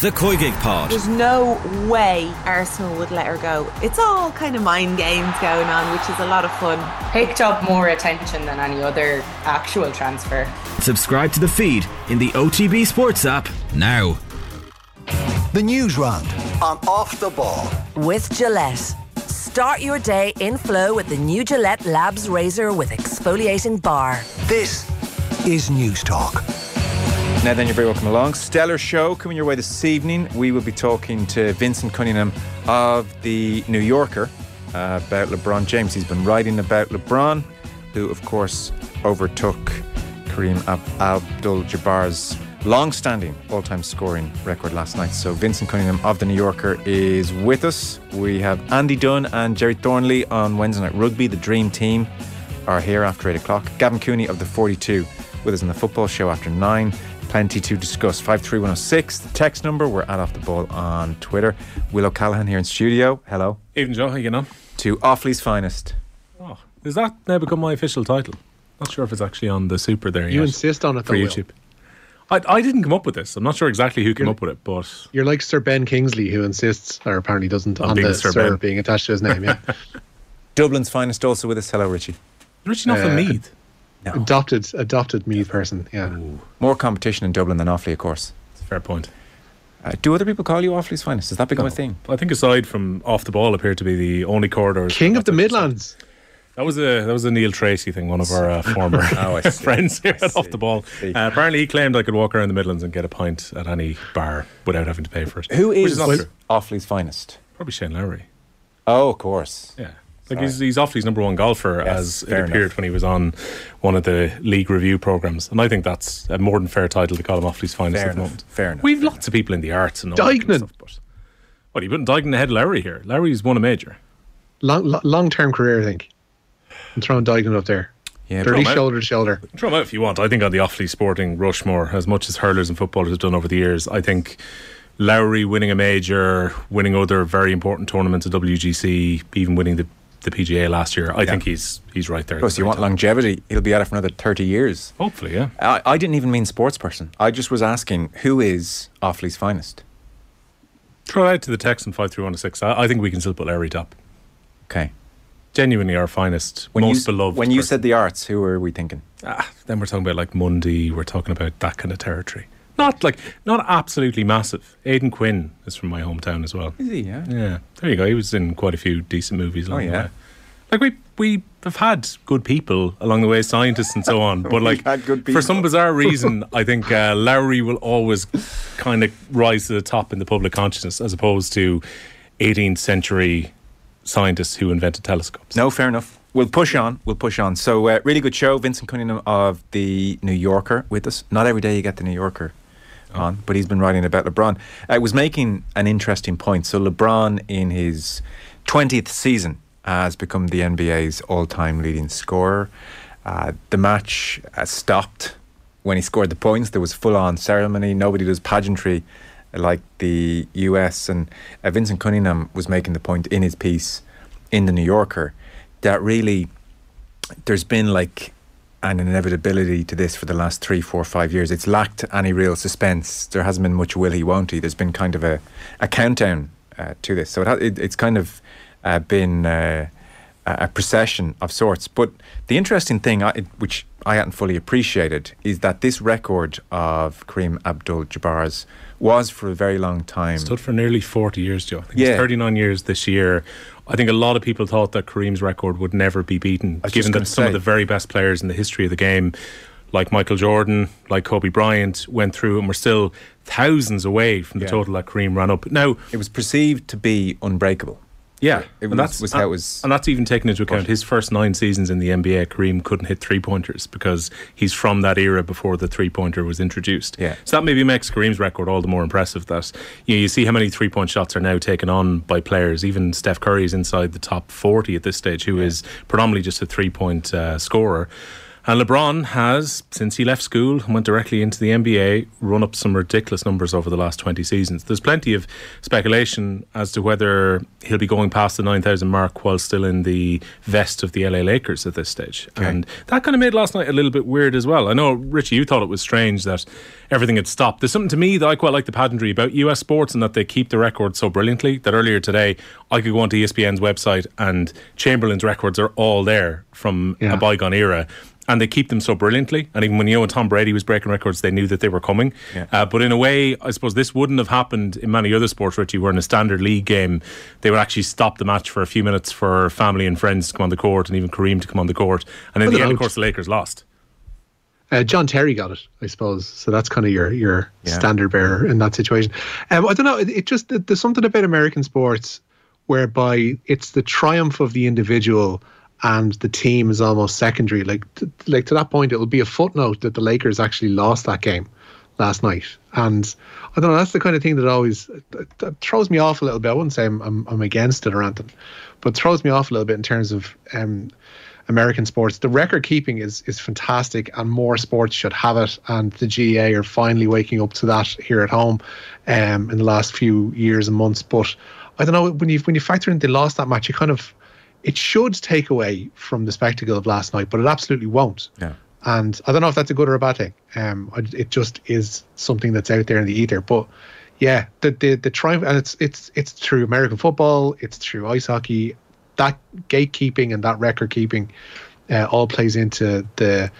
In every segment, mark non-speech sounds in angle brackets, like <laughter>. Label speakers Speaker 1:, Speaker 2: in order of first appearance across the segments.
Speaker 1: The Koigig Pod.
Speaker 2: There's no way Arsenal would let her go. It's all kind of mind games going on, which is a lot of fun.
Speaker 3: Picked up more attention than any other actual transfer.
Speaker 1: Subscribe to the feed in the OTB Sports app now.
Speaker 4: The news round on Off the Ball.
Speaker 5: with Gillette. Start your day in flow with the new Gillette Labs Razor with exfoliating bar.
Speaker 4: This is News Talk.
Speaker 6: Now then, you're very welcome along. Stellar show coming your way this evening. We will be talking to Vinson Cunningham of the New Yorker uh, about LeBron James. He's been writing about LeBron, who of course overtook Kareem Abdul-Jabbar's long-standing all-time scoring record last night. So Vinson Cunningham of the New Yorker is with us. We have Andy Dunn and Gerry Thornley on Wednesday Night Rugby. The Dream Team are here after eight o'clock. Gavin Cooney of the 42 with us in the football show after nine. Plenty to discuss. 53106, the text number. We're at Off the Ball on Twitter. Will O'Callaghan here in studio. Hello.
Speaker 7: Even Joe, how you know?
Speaker 6: To Offaly's finest.
Speaker 7: Oh, does that now become my official title? Not sure if it's actually on the super there
Speaker 8: You
Speaker 7: yet
Speaker 8: insist on it,
Speaker 7: for
Speaker 8: though, Will.
Speaker 7: YouTube. I, I didn't come up with this. I'm not sure exactly who came
Speaker 8: You're-
Speaker 7: up with it, but
Speaker 8: You're like Sir Ben Kingsley, who insists, or apparently doesn't,
Speaker 7: On
Speaker 8: on
Speaker 7: being
Speaker 8: the
Speaker 7: Sir
Speaker 8: Sir, being attached to his name. Yeah, <laughs>
Speaker 6: Dublin's finest also with us. Hello, Richie.
Speaker 7: Richie not from
Speaker 8: Uh,
Speaker 7: Meath.
Speaker 8: Adopted, adopted Meath person. Yeah,
Speaker 6: More competition in Dublin than Offaly, of course.
Speaker 7: It's a fair point.
Speaker 6: Uh, do other people call you Offaly's finest? Has that become a thing?
Speaker 7: I think aside from off the ball, appeared to be the only corridors.
Speaker 8: King of the Midlands.
Speaker 7: That was a that was a Neil Tracy thing. One of our uh, <laughs> former
Speaker 6: Oh, <laughs>
Speaker 7: friends here at off the ball. Uh, apparently, he claimed I could walk around the Midlands and get a pint at any bar without having to pay for it.
Speaker 6: Who is,
Speaker 7: Which is.
Speaker 6: Offaly's finest?
Speaker 7: Probably Shane Lowry.
Speaker 6: Oh, of course.
Speaker 7: Yeah. Like he's, he's Offaly's number one golfer,
Speaker 6: Yes,
Speaker 7: as it appeared
Speaker 6: enough.
Speaker 7: when he was on one of the league review programs, and I think that's a more than fair title to call him Offaly's finest
Speaker 6: Fair
Speaker 7: at the
Speaker 6: enough,
Speaker 7: moment.
Speaker 6: fair enough,
Speaker 7: We've
Speaker 6: fair
Speaker 7: lots of people in the arts and all that kind of stuff, but what are you putting Dignan ahead of Lowry here? Lowry's won a major.
Speaker 8: Long, lo- long-term career, I think. I'm throwing Dignan up there.
Speaker 6: Yeah,
Speaker 8: Dirty shoulder to shoulder.
Speaker 7: Throw him out if you want. I think on the Offaly Sporting Rushmore, as much as hurlers and footballers have done over the years, I think Lowry winning a major, winning other very important tournaments at WGC, even winning the, the PGA last year, I think he's he's right there.
Speaker 6: Plus,
Speaker 7: the
Speaker 6: you want
Speaker 7: top.
Speaker 6: longevity. He'll be at it for another 30 years.
Speaker 7: Hopefully, yeah.
Speaker 6: I, I didn't even mean sports person. I just was asking who is Offaly's finest?
Speaker 7: Throw it out to the text in 53106. I, I think we can still put Lowry top.
Speaker 6: Okay.
Speaker 7: Genuinely our finest,
Speaker 6: When
Speaker 7: most
Speaker 6: you,
Speaker 7: beloved.
Speaker 6: When you
Speaker 7: person.
Speaker 6: said the arts, who were we thinking?
Speaker 7: ah, then we're talking about like Mundy, we're talking about that kind of territory. Not like, not absolutely massive. Aidan Quinn is from my hometown as well.
Speaker 6: Is he? Yeah.
Speaker 7: Yeah, there you go. He was in quite a few decent movies. Along
Speaker 6: Oh,
Speaker 7: the
Speaker 6: yeah.
Speaker 7: way. Like we we have had good people along the way, scientists and so on. <laughs> But like for some bizarre reason, <laughs> I think uh, Lowry will always kind of rise to the top in the public consciousness, as opposed to 18th century scientists who invented telescopes.
Speaker 6: No, fair enough. We'll push on. We'll push on. So, uh, really good show. Vinson Cunningham of the New Yorker with us. Not every day you get the New Yorker on, but he's been writing about LeBron. I was making an interesting point. So, LeBron in his 20th season has become the NBA's all time leading scorer. Uh, the match uh, stopped when he scored the points. There was full on ceremony. Nobody does pageantry like the US. And uh, Vinson Cunningham was making the point in his piece in the New Yorker that really there's been like an inevitability to this for the last three, four, five years. It's lacked any real suspense. There hasn't been much will he, won't he. There's been kind of a, a countdown uh, to this. So it, ha- it, it's kind of uh, been uh, a a procession of sorts. But the interesting thing, I, which I hadn't fully appreciated, is that this record of Kareem Abdul Jabbar's was for a very long time.
Speaker 7: Stood for nearly 40 years, Joe. I think
Speaker 6: Yeah.
Speaker 7: it's 39 years this year. I think a lot of people thought that Kareem's record would never be beaten, given that some of the very best players in the history of the game, like Michael Jordan, like Kobe Bryant, went through and were still thousands away from the
Speaker 6: Yeah.
Speaker 7: total that Kareem ran up. Now,
Speaker 6: it was perceived to be unbreakable.
Speaker 7: Yeah,
Speaker 6: It
Speaker 7: and that's
Speaker 6: was how it was
Speaker 7: and that's even taken into account. His first nine seasons in the NBA, Kareem couldn't hit three pointers because he's from that era before the three pointer was introduced.
Speaker 6: Yeah.
Speaker 7: So that maybe makes Kareem's record all the more impressive. That you, know, you see how many three point shots are now taken on by players. Even Steph Curry is inside the top forty at this stage, who is predominantly just a three point uh, scorer. And LeBron has, since he left school and went directly into the NBA, run up some ridiculous numbers over the last 20 seasons. There's plenty of speculation as to whether he'll be going past the 9,000 mark while still in the vest of the LA Lakers at this stage. Okay. And that kind of made last night a little bit weird as well. I know, Richie, you thought it was strange that everything had stopped. There's something to me that I quite like the pageantry about US sports and that they keep the record so brilliantly that earlier today I could go onto ESPN's website and Chamberlain's records are all there from yeah. a bygone era and they keep them so brilliantly. And even when you know Tom Brady was breaking records, they knew that they were coming. Yeah. Uh, but in a way, I suppose this wouldn't have happened in many other sports, Richie, where in a standard league game, they would actually stop the match for a few minutes for family and friends to come on the court, and even Kareem to come on the court. And in the end, of course, the Lakers lost.
Speaker 8: Uh, John Terry got it, I suppose. So that's kind of your your yeah. standard bearer in that situation. Um, I don't know. It, it just there's something about American sports whereby it's the triumph of the individual and the team is almost secondary. Like, to, like to that point, it will be a footnote that the Lakers actually lost that game last night. And I don't know. That's the kind of thing that always that, throws me off a little bit. I wouldn't say I'm, I'm, I'm against it or anything, but throws me off a little bit in terms of um, American sports. The record keeping is is fantastic, and more sports should have it. And the GAA are finally waking up to that here at home, um, in the last few years and months. But I don't know when you when you factor in they lost that match, you kind of it should take away from the spectacle of last night, but it absolutely won't.
Speaker 6: Yeah.
Speaker 8: And I don't know if that's a good or a bad thing. Um, it just is something that's out there in the ether. But yeah, the the the triumph, and it's it's it's through American football, it's through ice hockey. That gatekeeping and that record keeping uh, all plays into the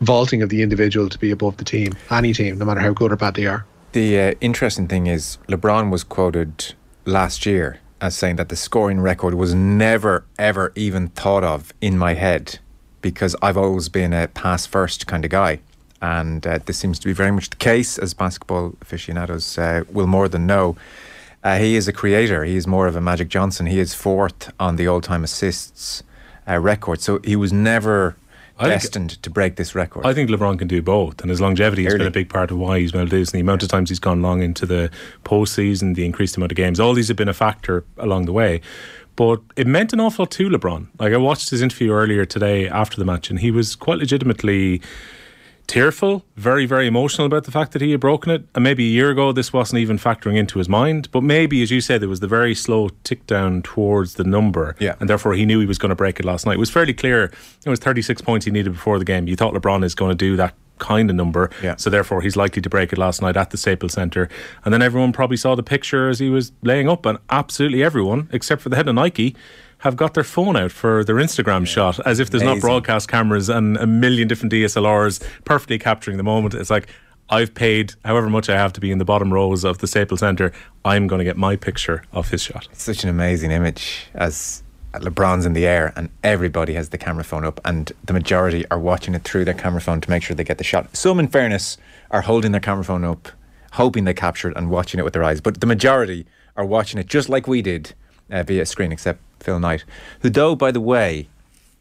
Speaker 8: vaulting of the individual to be above the team, any team, no matter how good or bad they are.
Speaker 6: The uh, interesting thing is, LeBron was quoted last year as saying that the scoring record was never, ever even thought of in my head because I've always been a pass first kind of guy. And uh, this seems to be very much the case, as basketball aficionados uh, will more than know. Uh, he is a creator. He is more of a Magic Johnson. He is fourth on the all time assists uh, record. So he was never I destined think, to break this record.
Speaker 7: I think LeBron can do both, and his longevity has been a big part of why he's been he's well this. And the amount of times he's gone long into the postseason, the increased amount of games, all these have been a factor along the way. But it meant an awful lot to LeBron. Like I watched his interview earlier today after the match, and he was quite legitimately tearful, very, very emotional about the fact that he had broken it. And maybe a year ago, this wasn't even factoring into his mind. But maybe, as you said, there was the very slow tick down towards the number.
Speaker 6: Yeah.
Speaker 7: And therefore, he knew he was going to break it last night. It was fairly clear. It was 36 points he needed before the game. You thought LeBron is going to do that kind of number.
Speaker 6: Yeah.
Speaker 7: So therefore, he's likely to break it last night at the Staples Centre. And then everyone probably saw the picture as he was laying up, and absolutely everyone, except for the head of Nike, have got their phone out for their Instagram yeah. shot as if there's Amazing. not broadcast cameras and a million different DSLRs perfectly capturing the moment. It's like, I've paid however much I have to be in the bottom rows of the Staples Centre. I'm going to get my picture of his shot.
Speaker 6: It's such an amazing image as LeBron's in the air and everybody has the camera phone up, and the majority are watching it through their camera phone to make sure they get the shot. Some, in fairness, are holding their camera phone up, hoping they capture it and watching it with their eyes, but the majority are watching it just like we did uh, via screen, except Phil Knight, who, though, by the way,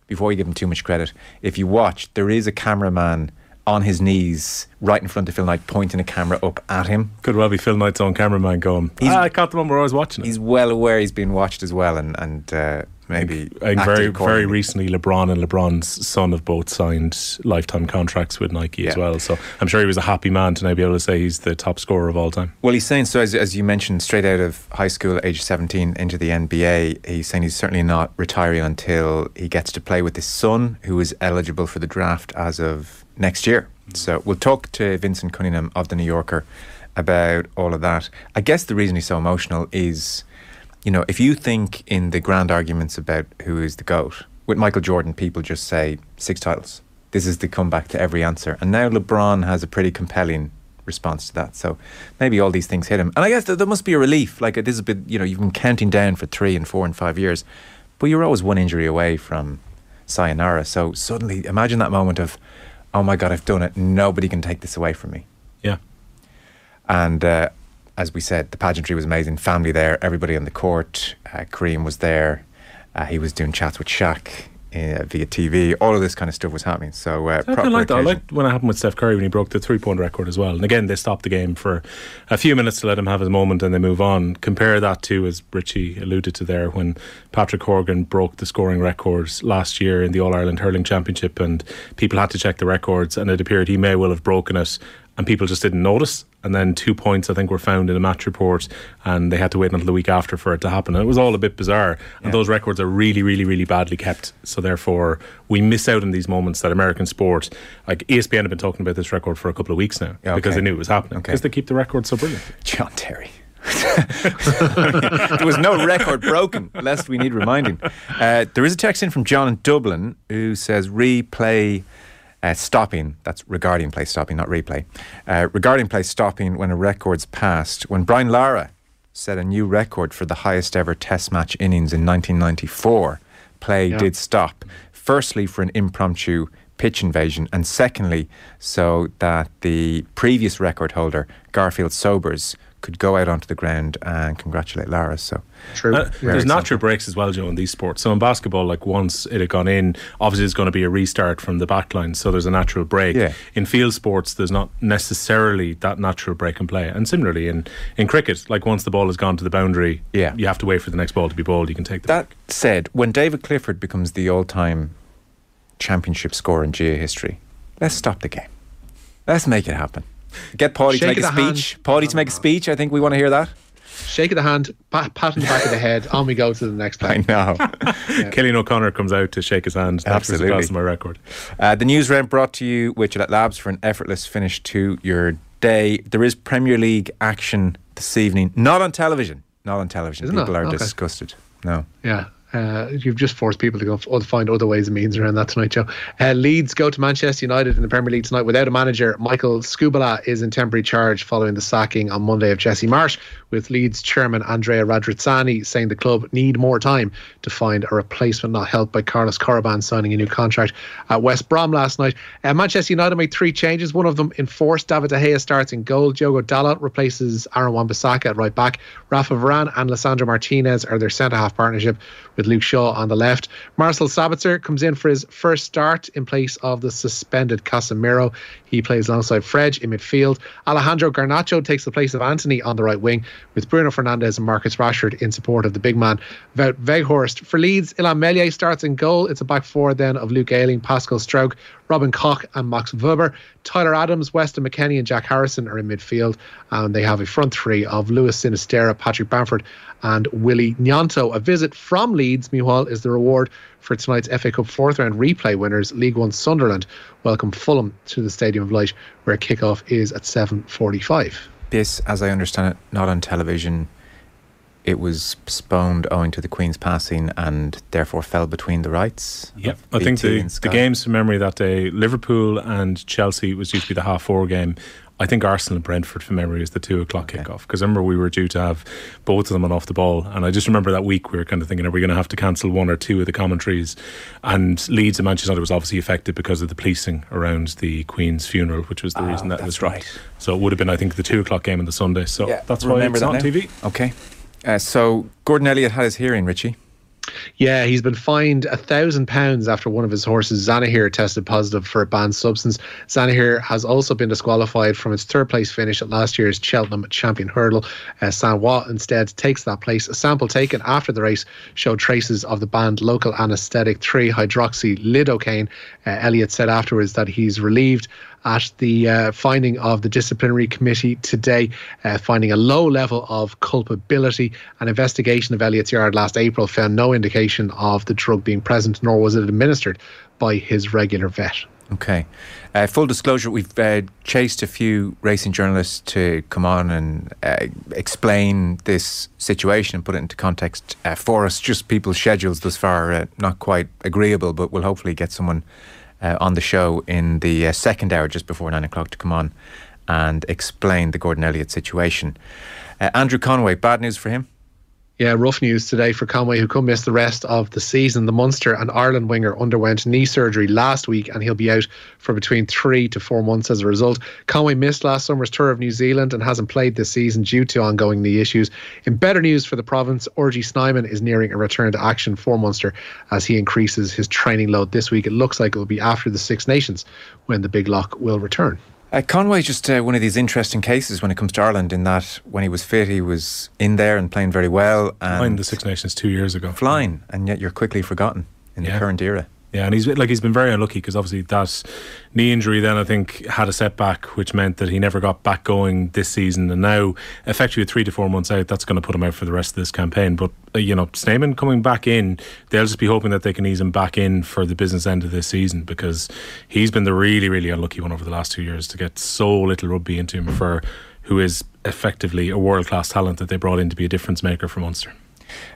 Speaker 6: before you give him too much credit, if you watch, there is a cameraman on his knees right in front of Phil Knight, pointing a camera up at him.
Speaker 7: Could well be Phil Knight's own cameraman going, he's, ah, I caught the one where I was watching it.
Speaker 6: He's well aware he's being watched as well, and, and uh, maybe.
Speaker 7: I think very very recently, LeBron and LeBron's son have both signed lifetime contracts with Nike yeah. as well. So I'm sure he was a happy man to now be able to say he's the top scorer of all time.
Speaker 6: Well, he's saying so as, as you mentioned, straight out of high school, age 17, into the NBA. He's saying he's certainly not retiring until he gets to play with his son, who is eligible for the draft as of next year. Mm-hmm. So we'll talk to Vinson Cunningham of the New Yorker about all of that. I guess the reason he's so emotional is you know, if you think in the grand arguments about who is the GOAT, with Michael Jordan, people just say six titles. This is the comeback to every answer. And now LeBron has a pretty compelling response to that. So maybe all these things hit him. And I guess there, there must be a relief. Like this has been, you know, you've been counting down for three and four and five years, but you're always one injury away from sayonara. So suddenly, imagine that moment of, oh my God, I've done it. Nobody can take this away from me.
Speaker 7: Yeah.
Speaker 6: And uh, as we said, the pageantry was amazing. Family there, everybody on the court. Uh, Kareem was there. Uh, he was doing chats with Shaq. uh, via TV. All of this kind of stuff was happening. So uh,
Speaker 7: I
Speaker 6: proper
Speaker 7: like that. I liked when it happened with Steph Curry when he broke the three point record as well. And again, they stopped the game for a few minutes to let him have his moment and they move on. Compare that to, as Richie alluded to there, when Patrick Horgan broke the scoring records last year in the All Ireland Hurling Championship and people had to check the records and it appeared he may well have broken it and people just didn't notice. And then two points, I think, were found in a match report, and they had to wait until the week after for it to happen. And it was all a bit bizarre. And those records are really, really, really badly kept. So therefore, we miss out on these moments that American sport, like ESPN, have been talking about this record for a couple of weeks now
Speaker 6: Yeah,
Speaker 7: because they knew it was happening
Speaker 6: Okay.
Speaker 7: because they keep the record so brilliant. <laughs>
Speaker 6: John Terry. <laughs> there was no record broken, lest we need reminding. Uh, there is a text in from John in Dublin who says replay uh, stopping. That's regarding play stopping, not replay. Uh, regarding play stopping when a record's passed. When Brian Lara set a new record for the highest ever Test match innings in 1994, play
Speaker 8: Yeah.
Speaker 6: did stop. Firstly, for an impromptu pitch invasion, and secondly, so that the previous record holder, Garfield Sobers, could go out onto the ground and congratulate Lara. So,
Speaker 8: True.
Speaker 7: Uh, there's natural breaks as well, Joe, in these sports. So in basketball, like once it had gone in, obviously it's going to be a restart from the back line, so there's a natural break.
Speaker 6: Yeah.
Speaker 7: In field sports, there's not necessarily that natural break in play. And similarly in, in cricket, like once the ball has gone to the boundary,
Speaker 6: Yeah.
Speaker 7: you have to wait for the next ball to be bowled. You can take the
Speaker 6: that said, when David Clifford becomes the all time championship scorer in GA history, let's stop the game. Let's make it happen. Get Paulie to make a
Speaker 8: speech. the hand.
Speaker 6: speach. Paulie to make a speech. I think we want to hear that.
Speaker 8: Shake of the hand, pat, pat on the back of the head. On we go to the next <laughs>
Speaker 6: I
Speaker 8: play.
Speaker 6: know.
Speaker 7: Killian O'Connor comes out to shake his hand. That
Speaker 6: Absolutely.
Speaker 7: class of my record.
Speaker 6: Uh, the news round brought to you with Gillette Labs for an effortless finish to your day. There is Premier League action this evening, not on television. Not on television.
Speaker 8: Isn't it?
Speaker 6: People are
Speaker 8: Okay.
Speaker 6: disgusted. No.
Speaker 8: Yeah. Uh, you've just forced people to go f- find other ways and means around that tonight, Joe. Uh, Leeds go to Manchester United in the Premier League tonight without a manager. Michael Skubala is in temporary charge following the sacking on Monday of Jesse Marsch, with Leeds chairman Andrea Radrizzani saying the club need more time to find a replacement, not helped by Carlos Corberán signing a new contract at West Brom last night. Uh, Manchester United made three changes. One of them enforced. David De Gea starts in goal. Diogo Dalot replaces Aaron Wan-Bissaka at right back. Rafa Varane and Lisandro Martinez are their centre-half partnership with Luke Shaw on the left. Marcel Sabitzer comes in for his first start in place of the suspended Casemiro. He plays alongside Fred in midfield. Alejandro Garnacho takes the place of Antony on the right wing, with Bruno Fernandes and Marcus Rashford in support of the big man. Wout Weghorst for Leeds. Illan Meslier starts in goal. It's a back four then of Luke Ayling, Pascal Struijk, Robin Koch, and Max Wöber. Tyler Adams, Weston McKennie, and Jack Harrison are in midfield, and they have a front three of Luis Sinisterra, Patrick Bamford, and Willy Gnonto. A visit from Leeds, meanwhile, is the reward for tonight's FA Cup fourth round replay winners. League One Sunderland welcome Fulham to the Stadium of Light, where kickoff is at 7:45.
Speaker 6: This, as I understand it, not on television. It was postponed owing to the Queen's passing and therefore fell between the rights.
Speaker 7: Yep, I think the, the games from memory that day, Liverpool and Chelsea was due to be the half four game. I think Arsenal and Brentford from memory is the two o'clock kickoff because I remember we were due to have both of them on off the ball, and I just remember that week we were kind of thinking, are we going to have to cancel one or two of the commentaries? And Leeds and Manchester United was obviously affected because of the policing around the Queen's funeral, which was the ah, reason that it was
Speaker 6: that's right.
Speaker 7: So it would have been, I think, the two o'clock game on the Sunday. So that's why
Speaker 6: remember
Speaker 7: it's
Speaker 6: that
Speaker 7: on
Speaker 6: now.
Speaker 7: TV.
Speaker 6: Okay. Uh, so Gordon Elliott had his hearing, Richie.
Speaker 8: Yeah, he's been fined a thousand pounds after one of his horses, Zanahiyr, tested positive for a banned substance. Zanahiyr has also been disqualified from its third place finish at last year's Cheltenham Champion Hurdle. Uh, Saint Roi instead takes that place. A sample taken after the race showed traces of the banned local anaesthetic 3 hydroxy lidocaine. Uh, Elliott said afterwards that he's relieved at the uh, finding of the disciplinary committee today, uh, finding a low level of culpability. An investigation of Elliott's yard last April found no indication of the drug being present, nor was it administered by his regular vet.
Speaker 6: Okay. Uh, full disclosure, we've uh, chased a few racing journalists to come on and uh, explain this situation and put it into context uh, for us. Just people's schedules thus far uh, not quite agreeable, but we'll hopefully get someone uh, on the show in the uh, second hour just before nine o'clock to come on and explain the Gordon Elliott situation. Uh, Andrew Conway, bad news for him.
Speaker 8: Yeah, rough news today for Conway, who could miss the rest of the season. The Munster and Ireland winger underwent knee surgery last week, and he'll be out for between three to four months as a result. Conway missed last summer's tour of New Zealand and hasn't played this season due to ongoing knee issues. In better news for the province, RG Snyman is nearing a return to action for Munster as he increases his training load this week. It looks like it will be after the Six Nations when the big lock will return.
Speaker 6: Uh, Conway just uh, one of these interesting cases when it comes to Ireland. In that, when he was fit, he was in there and playing very well. And
Speaker 7: Flying the Six Nations two years ago.
Speaker 6: Flying, and yet you're quickly forgotten in
Speaker 7: Yeah.
Speaker 6: the current era.
Speaker 7: Yeah, and he's like he's been very unlucky because obviously that knee injury then I think had a setback, which meant that he never got back going this season, and now effectively three to four months out, that's going to put him out for the rest of this campaign. But uh, you know, Snyman coming back in, they'll just be hoping that they can ease him back in for the business end of this season because he's been the really really unlucky one over the last two years to get so little rugby into him for who is effectively a world class talent that they brought in to be a difference maker for Munster.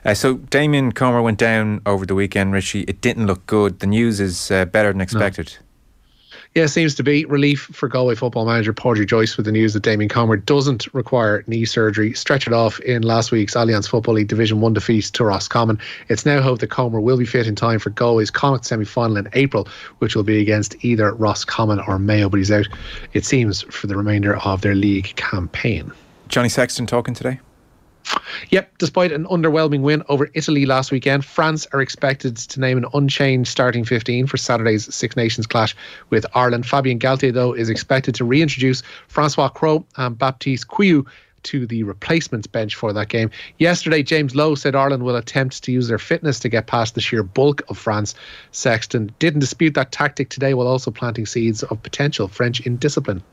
Speaker 6: Uh, so Damien Comer went down over the weekend, Richie. It didn't look good. The news is uh, better than expected.
Speaker 8: Yeah, seems to be relief for Galway football manager Pádraic Joyce with the news that Damien Comer doesn't require knee surgery. Stretch it off in last week's Alliance Football League Division 1 defeat to Roscommon. It's now hoped that Comer will be fit in time for Galway's Connacht semi final in April, which will be against either Roscommon or Mayo, but he's out, it seems, for the remainder of their league campaign.
Speaker 6: Johnny Sexton talking today.
Speaker 8: Yep, despite an underwhelming win over Italy last weekend, France are expected to name an unchanged starting 15 for Saturday's Six Nations clash with Ireland. Fabien Galthié, though, is expected to reintroduce Francois Cros and Baptiste Couilloud to the replacements bench for that game. Yesterday, James Lowe said Ireland will attempt to use their fitness to get past the sheer bulk of France. Sexton didn't dispute that tactic today while also planting seeds of potential French indiscipline.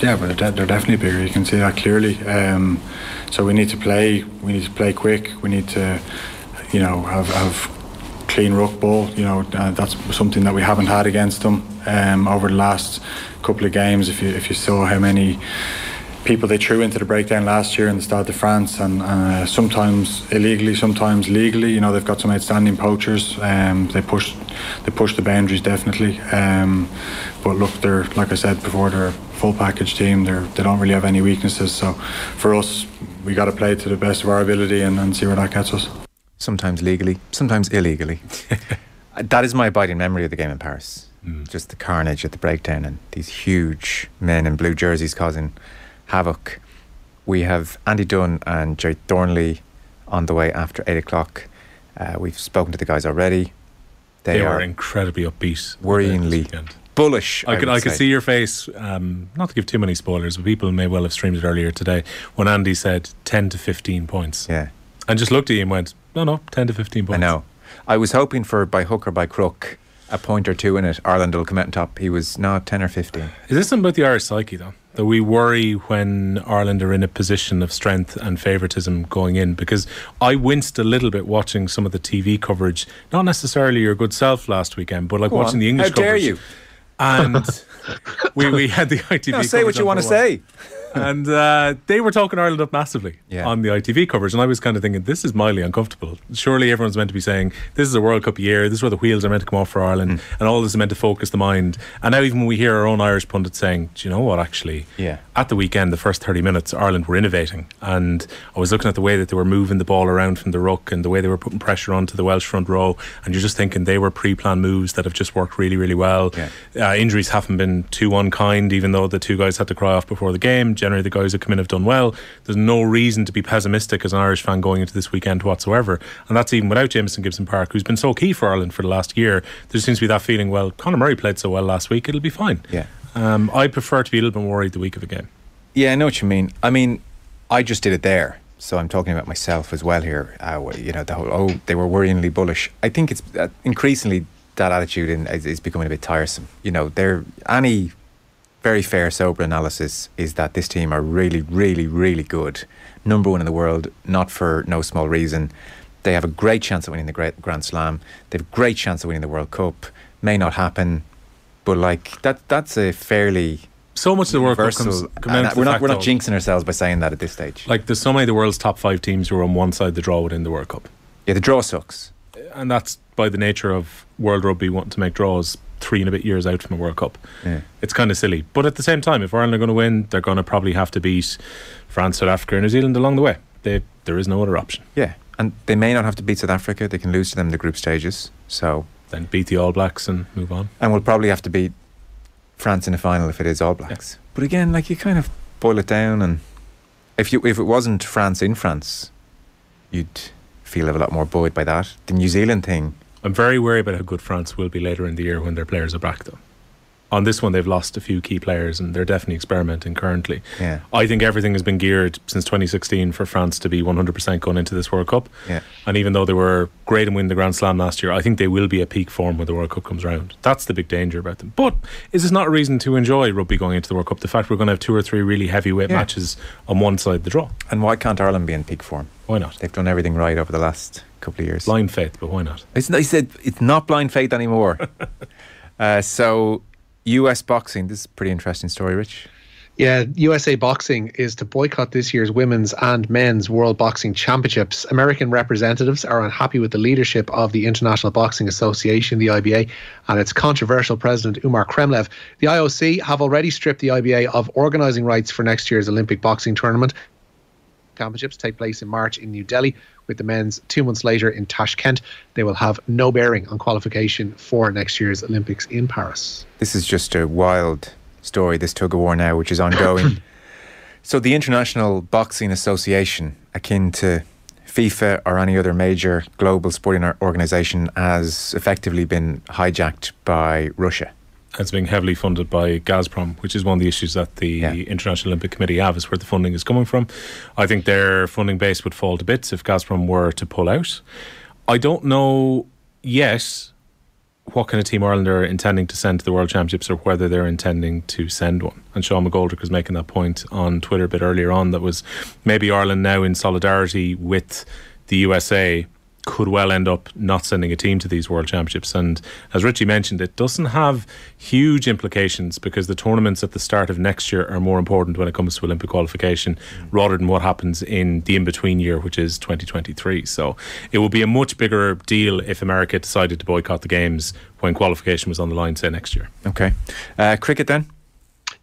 Speaker 9: Yeah, but they're definitely bigger. You can see that clearly. Um, so we need to play. We need to play quick. We need to, you know, have have clean ruck ball. You know, uh, that's something that we haven't had against them um, over the last couple of games. If you if you saw how many people they threw into the breakdown last year in the Stade de France, and uh, sometimes illegally, sometimes legally. You know, they've got some outstanding poachers. Um, they push, they push the boundaries definitely. Um, but look, they're like I said before, they're full package team. They're they don't really have any weaknesses. So for us, we got to play to the best of our ability and, and see where that gets us.
Speaker 6: Sometimes legally, sometimes illegally. <laughs> that is my abiding memory of the game in Paris. Just the carnage at the breakdown and these huge men in blue jerseys causing havoc. We have Andy Dunn and Gerry Thornley on the way after eight o'clock. Uh, we've spoken to the guys already. They,
Speaker 7: They,
Speaker 6: are
Speaker 7: were incredibly upbeat.
Speaker 6: worryingly
Speaker 7: this weekend.
Speaker 6: Bullish.
Speaker 7: I could
Speaker 6: would
Speaker 7: I could see your face. Um, not to give too many spoilers, but people may well have streamed it earlier today when Andy said ten to fifteen points,
Speaker 6: Yeah,
Speaker 7: and just looked at you and went, "No, no, ten to fifteen points.
Speaker 6: I
Speaker 7: points."
Speaker 6: know. I was hoping for by hook or by crook a point or two in it. Ireland will come out on top. He was not ten or fifteen.
Speaker 7: Is this something about the Irish psyche though? That we worry when Ireland are in a position of strength and favouritism going in? Because I winced a little bit watching some of the TV coverage, not necessarily your good self last weekend, but like
Speaker 6: Go
Speaker 7: watching
Speaker 6: on.
Speaker 7: the English
Speaker 6: How dare
Speaker 7: coverage.
Speaker 6: you?
Speaker 7: And <laughs> we, we had the ITV.
Speaker 6: No, say what you want to
Speaker 7: for a while.
Speaker 6: say.
Speaker 7: And uh, they were talking Ireland up massively
Speaker 6: Yeah.
Speaker 7: on the ITV coverage, and I was kind of thinking, this is mildly uncomfortable. Surely everyone's meant to be saying this is a World Cup year, this is where the wheels are meant to come off for Ireland,
Speaker 6: Hmm.
Speaker 7: and all this is meant to focus the mind. And now even when we hear our own Irish pundits saying, do you know what? Actually,
Speaker 6: Yeah.
Speaker 7: at the weekend, the first thirty minutes, Ireland were innovating, and I was looking at the way that they were moving the ball around from the ruck and the way they were putting pressure onto the Welsh front row, and you're just thinking they were pre-planned moves that have just worked really, really well.
Speaker 6: Yeah.
Speaker 7: Uh, injuries haven't been too unkind, even though the two guys had to cry off before the game. Generally, the guys that come in have done well. There's no reason to be pessimistic as an Irish fan going into this weekend whatsoever. And that's even without Jamison Gibson Park, who's been so key for Ireland for the last year. There seems to be that feeling, well, Conor Murray played so well last week, it'll be fine.
Speaker 6: Yeah.
Speaker 7: Um, I prefer to be a little bit worried the week of a game.
Speaker 6: Yeah, I know what you mean. I mean, I just did it there, so I'm talking about myself as well here. Uh, you know, the whole oh, they were worryingly bullish. I think it's uh, increasingly that attitude in, is, is becoming a bit tiresome. You know, there any very fair, sober analysis is that this team are really, really, really good, number one in the world, not for no small reason. They have a great chance of winning the Great Grand Slam. They have a great chance of winning the World Cup. May not happen, but like that, that's a fairly
Speaker 7: So much of the World Cup comes, comes
Speaker 6: we're not we're not
Speaker 7: though,
Speaker 6: jinxing ourselves by saying that at this stage.
Speaker 7: Like, there's so many of the world's top five teams who are on one side of the draw within the World Cup.
Speaker 6: yeah, the draw sucks.
Speaker 7: and that's by the nature of World Rugby wanting to make draws three and a bit years out from a World Cup.
Speaker 6: Yeah.
Speaker 7: It's kind of silly. But at the same time, if Ireland are going to win, they're going to probably have to beat France, South Africa, and New Zealand along the way. They, there is no other option.
Speaker 6: Yeah, and they may not have to beat South Africa. They can lose to them in the group stages. So
Speaker 7: then beat the All Blacks and move on.
Speaker 6: And we'll probably have to beat France in the final if it is All Blacks. Yeah. But again, like you kind of boil it down, and if you if it wasn't France in France, you'd feel a lot more buoyed by that. The New Zealand thing.
Speaker 7: I'm very worried about how good France will be later in the year when their players are back, though on this one they've lost a few key players and they're definitely experimenting currently.
Speaker 6: Yeah.
Speaker 7: I think everything has been geared since 2016 for France to be 100% going into this World Cup.
Speaker 6: Yeah.
Speaker 7: And even though they were great and win the Grand Slam last year, I think they will be at peak form when the World Cup comes around. That's the big danger about them. But is this not a reason to enjoy rugby going into the World Cup? The fact we're going to have two or three really heavyweight yeah. matches on one side of the draw.
Speaker 6: And why can't Ireland be in peak form?
Speaker 7: Why not?
Speaker 6: They've done everything right over the last couple of years.
Speaker 7: Blind faith, but why not?
Speaker 6: It's, I said it's not blind faith anymore. <laughs> uh, so US boxing. This is a pretty interesting story, Rich.
Speaker 8: Yeah, USA Boxing is to boycott this year's women's and men's World Boxing Championships. American representatives are unhappy with the leadership of the International Boxing Association, the IBA, and its controversial president, Umar Kremlev. The IOC have already stripped the IBA of organising rights for next year's Olympic boxing tournament. Championships take place in March in New Delhi, with the men's two months later in Tashkent. They will have no bearing on qualification for next year's Olympics in Paris.
Speaker 6: This is just a wild story, this tug of war now, which is ongoing. <coughs> so, the International Boxing Association, akin to FIFA or any other major global sporting organisation, has effectively been hijacked by Russia
Speaker 7: it's being heavily funded by Gazprom, which is one of the issues that the yeah. International Olympic Committee have, is where the funding is coming from. I think their funding base would fall to bits if Gazprom were to pull out. I don't know yet what kind of team Ireland are intending to send to the World Championships or whether they're intending to send one. And Sean McGoldrick was making that point on Twitter a bit earlier on that was maybe Ireland now in solidarity with the USA could well end up not sending a team to these World Championships. And as Richie mentioned, it doesn't have huge implications because the tournaments at the start of next year are more important when it comes to Olympic qualification rather than what happens in the in between year, which is 2023. So it will be a much bigger deal if America decided to boycott the Games when qualification was on the line, say, next year.
Speaker 6: Okay. Uh, cricket then?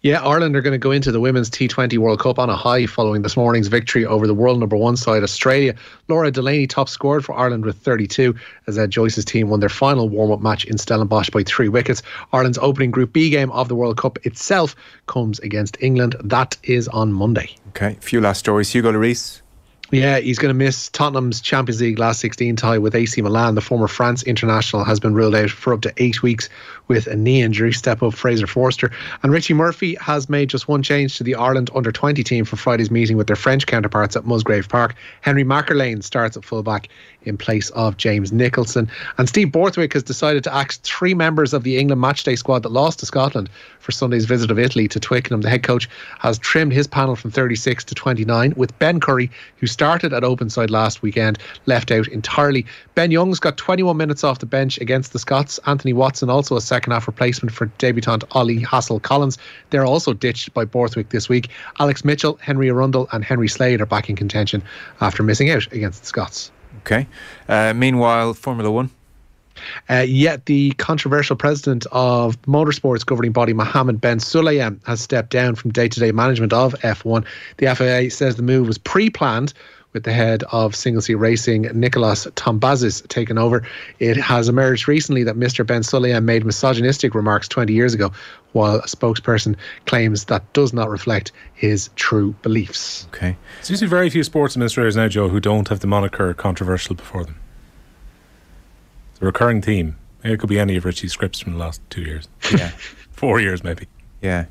Speaker 8: Yeah, Ireland are going to go into the Women's T20 World Cup on a high following this morning's victory over the world number one side, Australia. Laura Delaney top scored for Ireland with 32 as Ed Joyce's team won their final warm up match in Stellenbosch by three wickets. Ireland's opening Group B game of the World Cup itself comes against England. That is on Monday.
Speaker 6: Okay, a few last stories. Hugo Lloris
Speaker 8: yeah, he's going to miss Tottenham's Champions League last 16 tie with AC Milan. The former France international has been ruled out for up to eight weeks with a knee injury. Step up Fraser Forster. And Richie Murphy has made just one change to the Ireland under 20 team for Friday's meeting with their French counterparts at Musgrave Park. Henry McErlean starts at fullback in place of James Nicholson. And Steve Borthwick has decided to axe three members of the England matchday squad that lost to Scotland for Sunday's visit of Italy to Twickenham. The head coach has trimmed his panel from 36 to 29, with Ben Curry, who started at open side last weekend, left out entirely. Ben Youngs got 21 minutes off the bench against the Scots. Anthony Watson, also a second half replacement for debutant Ollie Hassel Collins. They're also ditched by Borthwick this week. Alex Mitchell, Henry Arundell, and Henry Slade are back in contention after missing out against the Scots.
Speaker 6: Okay. Uh, meanwhile, Formula One.
Speaker 8: Uh, yet the controversial president of motorsports governing body Mohammed Ben Sulayem has stepped down from day-to-day management of F1. The FIA says the move was pre-planned with the head of single seat racing, Nicolas Tombazis, taken over. It has emerged recently that Mr. Ben Sulayem made misogynistic remarks 20 years ago, while a spokesperson claims that does not reflect his true beliefs.
Speaker 6: Okay.
Speaker 7: There's usually very few sports administrators now, Joe, who don't have the moniker controversial before them. It's a recurring theme. It could be any of Richie's scripts from the last two years.
Speaker 6: Yeah. <laughs>
Speaker 7: Four years, maybe.
Speaker 6: Yeah.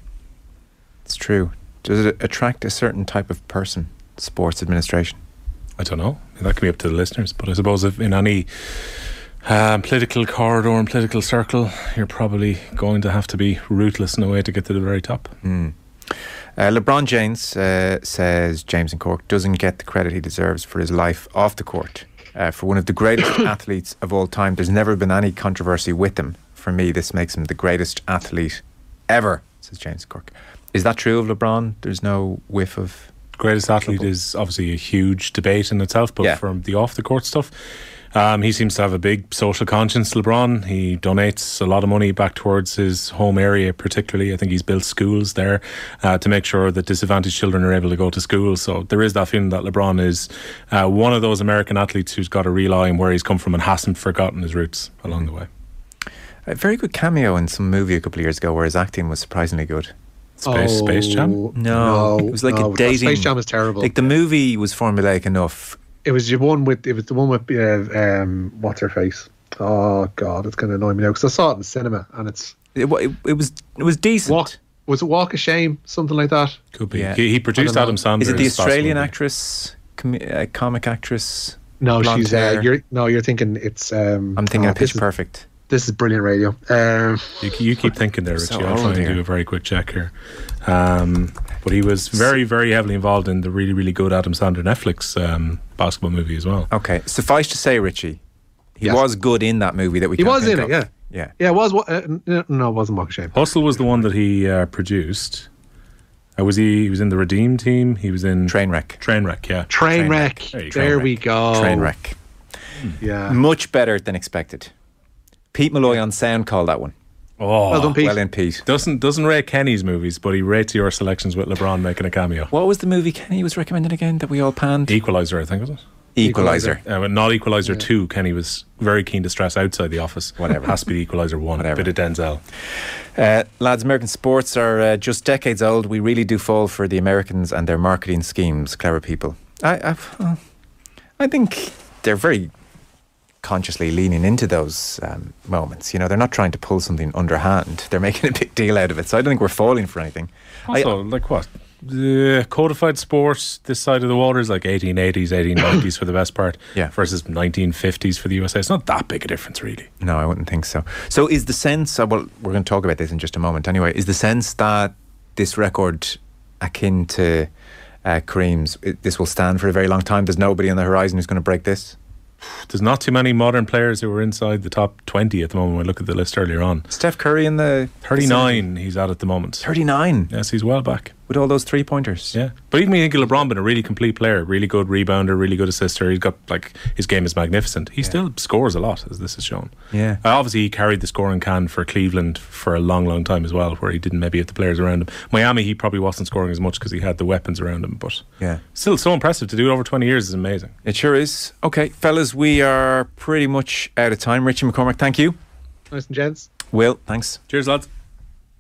Speaker 6: It's true. Does it attract a certain type of person, sports administration?
Speaker 7: I don't know. That can be up to the listeners. But I suppose if in any um, political corridor and political circle, you're probably going to have to be ruthless in a way to get to the very top.
Speaker 6: Mm. Uh, LeBron James uh, says James and Cork doesn't get the credit he deserves for his life off the court. Uh, for one of the greatest <coughs> athletes of all time, there's never been any controversy with him. For me, this makes him the greatest athlete ever, says James Cork. Is that true of LeBron? There's no whiff of
Speaker 7: greatest athlete is obviously a huge debate in itself, but yeah. from the off the court stuff, Um, he seems to have a big social conscience, LeBron. He donates a lot of money back towards his home area, particularly. I think he's built schools there uh, to make sure that disadvantaged children are able to go to school. So there is that feeling that LeBron is uh, one of those American athletes who's got a real eye on where he's come from and hasn't forgotten his roots along the way.
Speaker 6: A very good cameo in some movie a couple of years ago where his acting was surprisingly good.
Speaker 7: Space, Space Jam?
Speaker 8: Oh,
Speaker 6: No, it was like
Speaker 8: no,
Speaker 6: a dating.
Speaker 8: Space Jam is terrible.
Speaker 6: Like the movie was formulaic enough.
Speaker 8: It was the one with it was the one with uh, um what's her face. Oh God, it's gonna annoy me now because I saw it in the cinema and it's
Speaker 6: It, it, it was it was decent.
Speaker 8: walk was it Walk of Shame something like that.
Speaker 7: Could be.
Speaker 6: Yeah.
Speaker 7: He, he produced Adam
Speaker 8: don't
Speaker 7: Sandler.
Speaker 6: Is it the Australian actress, com- uh, comic actress?
Speaker 8: No, she's uh, you're no, you're thinking it's. um
Speaker 6: I'm thinking
Speaker 8: oh,
Speaker 6: of Pitch
Speaker 8: this is,
Speaker 6: Perfect.
Speaker 8: This is brilliant radio. Um,
Speaker 7: You, you keep thinking there,
Speaker 6: So
Speaker 7: Richie. I'll try
Speaker 6: old
Speaker 7: and do a very quick check here. Um, but he was very, very heavily involved in the really, really good Adam Sandler Netflix um, basketball movie as well.
Speaker 6: Okay, suffice to say, Richie, he
Speaker 8: Yes.
Speaker 6: was good in that movie that we.
Speaker 8: he
Speaker 6: can't
Speaker 8: was
Speaker 6: think
Speaker 8: in
Speaker 6: of.
Speaker 8: it, yeah,
Speaker 6: Yeah.
Speaker 8: yeah. It was wa- uh, no, no, it wasn't Walk of Shame.
Speaker 7: Hustle was the one that he uh, produced. Uh, was he? He was in the Redeem team. He was in
Speaker 6: Trainwreck.
Speaker 7: Trainwreck. Yeah.
Speaker 8: Train wreck.
Speaker 7: There you go.
Speaker 8: There we go.
Speaker 6: Trainwreck.
Speaker 8: Yeah.
Speaker 6: Much better than expected. Pete Malloy on sound called that one.
Speaker 7: Oh,
Speaker 8: Well done, Pete.
Speaker 6: Well in, Pete.
Speaker 7: doesn't doesn't rate Kenny's movies, but he rates your selections with LeBron making a cameo.
Speaker 6: What was the movie Kenny was recommending again that we all panned?
Speaker 7: Equalizer, I think was it.
Speaker 6: Equalizer.
Speaker 7: Uh, not Equalizer two. Kenny was very keen to stress outside the office.
Speaker 6: Whatever.
Speaker 7: has to be Equalizer one.
Speaker 6: Whatever.
Speaker 7: Bit of Denzel.
Speaker 6: Uh, lads, American sports are uh, just decades old. We really do fall for the Americans and their marketing schemes. Clever people. I, I, uh, I think they're very consciously leaning into those um, moments. You know, they're not trying to pull something underhand. <laughs> They're making a big deal out of it. So I don't think we're falling for anything. I-
Speaker 7: Also, like what? The codified sports this side of the water is like 1880s, 1890s for the best part, <coughs>
Speaker 6: Yeah.
Speaker 7: versus 1950s for the USA. It's not that big a difference, really.
Speaker 6: No, I wouldn't think so. So is the sense, uh, well, we're going to talk about this in just a moment anyway, is the sense that this record akin to uh, Kareem's, this will stand for a very long time? There's nobody on the horizon who's going to break this?
Speaker 7: There's not too many modern players who are inside the top 20 at the moment. When we look at the list earlier on.
Speaker 6: Steph Curry in the
Speaker 7: 39 he's at at the moment.
Speaker 6: 39
Speaker 7: Yes, he's well back.
Speaker 6: With all those three pointers.
Speaker 7: Yeah, but even when you think of LeBron been a really complete player, really good rebounder, really good assister. He's got like his game is magnificent. He still scores a lot, as this has shown.
Speaker 6: Yeah.
Speaker 7: Uh, obviously, he carried the scoring can for Cleveland for a long, long time as well, where he didn't maybe have the players around him. Miami, he probably wasn't scoring as much because he had the weapons around him. But
Speaker 6: Yeah.
Speaker 7: still, so impressive to do it over twenty years is amazing.
Speaker 6: It sure is. Okay, fellas, we are pretty much out of time. Richie McCormick, thank you.
Speaker 8: Nice and gents.
Speaker 6: Will, thanks.
Speaker 7: Cheers, lads.